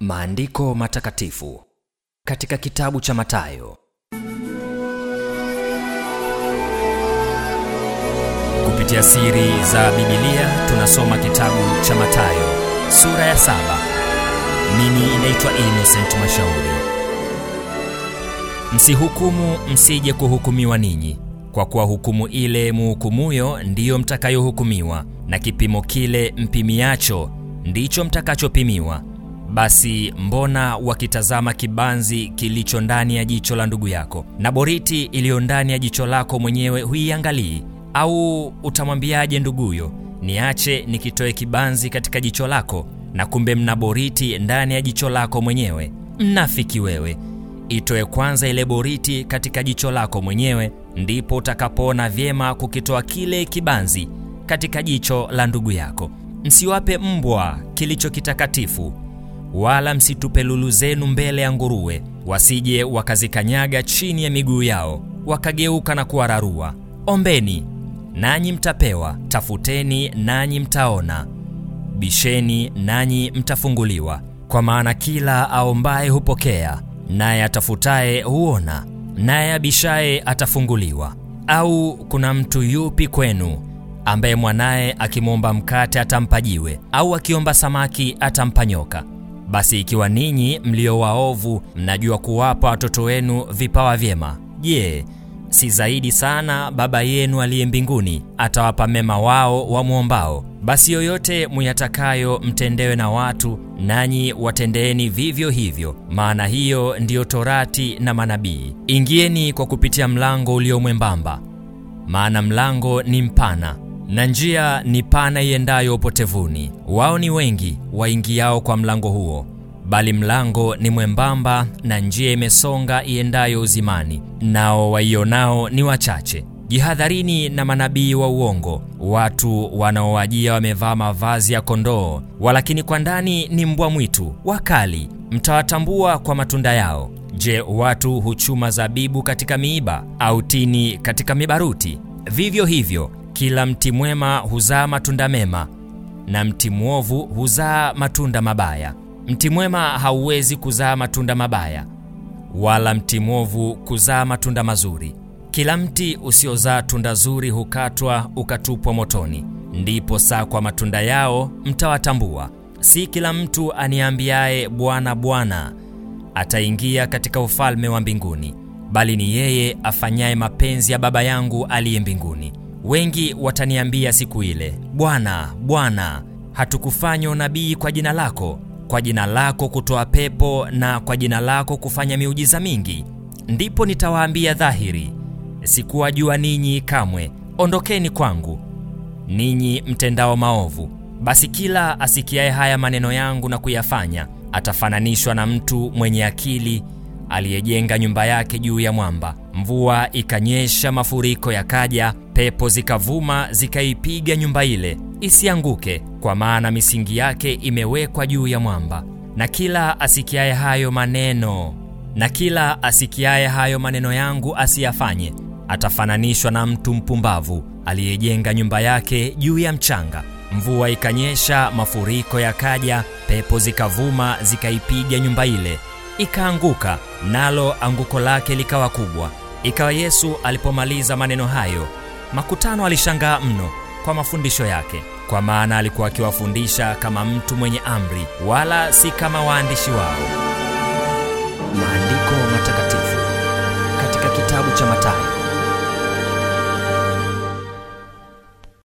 Maandiko matakatifu katika kitabu cha Mathayo. Kupitia siri za Biblia tunasoma kitabu cha Mathayo sura ya saba. Mimi inaitwa Innocent Mashauri. Msihukumu msije kuhukumiwa ninyi, kwa kuwa hukumu ile muhukumuyo ndiyo mtakayohukumiwa, na kipimo kile mpimiacho ndicho mtakachopimiwa. Basi mbona wakitazama kibanzi kilicho ndani ya jicho la ndugu yako, na boriti iliyo ndani ya jicho lako mwenyewe huiangalii? Au utamwambiaje nduguyo, niache nikitoe kibanzi katika jicho lako, na kumbe mna boriti ndani ya jicho lako mwenyewe? Mnafiki wewe! Itoe kwanza ile boriti katika jicho lako mwenyewe, ndipo utakapoona vyema kukitoa kile kibanzi katika jicho la ndugu yako. Msiwape mbwa kilicho kitakatifu, wala msitupe lulu zenu mbele ya nguruwe, wasije wakazikanyaga chini ya miguu yao, wakageuka na kuwararua. Ombeni nanyi mtapewa, tafuteni nanyi mtaona, bisheni nanyi mtafunguliwa. Kwa maana kila aombaye hupokea, naye atafutaye huona, naye abishaye atafunguliwa. Au kuna mtu yupi kwenu ambaye mwanaye akimwomba mkate atampa jiwe, au akiomba samaki atampa nyoka? Basi ikiwa ninyi mlio waovu mnajua kuwapa watoto wenu vipawa vyema, je, si zaidi sana Baba yenu aliye mbinguni atawapa mema wao wamwombao? Basi yoyote muyatakayo mtendewe na watu, nanyi watendeeni vivyo hivyo, maana hiyo ndiyo Torati na manabii. Ingieni kwa kupitia mlango ulio mwembamba, maana mlango ni mpana na njia ni pana iendayo upotevuni, wao ni wengi waingiao kwa mlango huo, bali mlango ni mwembamba na njia imesonga iendayo uzimani, nao waionao ni wachache. Jihadharini na manabii wa uongo, watu wanaowajia wamevaa mavazi ya kondoo, walakini kwa ndani ni mbwa mwitu wakali. Mtawatambua kwa matunda yao. Je, watu huchuma zabibu katika miiba, au tini katika mibaruti? Vivyo hivyo kila mti mwema huzaa matunda mema, na mti mwovu huzaa matunda mabaya. Mti mwema hauwezi kuzaa matunda mabaya, wala mti mwovu kuzaa matunda mazuri. Kila mti usiozaa tunda zuri hukatwa ukatupwa motoni. Ndipo saa kwa matunda yao mtawatambua. Si kila mtu aniambiaye Bwana, Bwana ataingia katika ufalme wa mbinguni, bali ni yeye afanyaye mapenzi ya Baba yangu aliye mbinguni. Wengi wataniambia siku ile, Bwana, Bwana, hatukufanya unabii kwa jina lako, kwa jina lako kutoa pepo, na kwa jina lako kufanya miujiza mingi? Ndipo nitawaambia dhahiri, sikuwajua ninyi kamwe, ondokeni kwangu, ninyi mtendao maovu. Basi kila asikiaye haya maneno yangu na kuyafanya atafananishwa na mtu mwenye akili aliyejenga nyumba yake juu ya mwamba. Mvua ikanyesha, mafuriko yakaja, pepo zikavuma, zikaipiga nyumba ile, isianguke, kwa maana misingi yake imewekwa juu ya mwamba. Na kila asikiaye hayo maneno na kila asikiaye hayo maneno yangu asiyafanye, atafananishwa na mtu mpumbavu aliyejenga nyumba yake juu ya mchanga. Mvua ikanyesha, mafuriko yakaja, pepo zikavuma, zikaipiga nyumba ile ikaanguka nalo anguko lake likawa kubwa. Ikawa Yesu alipomaliza maneno hayo, makutano alishangaa mno kwa mafundisho yake, kwa maana alikuwa akiwafundisha kama mtu mwenye amri, wala si kama waandishi wao. Maandiko matakatifu. Katika kitabu cha Mathayo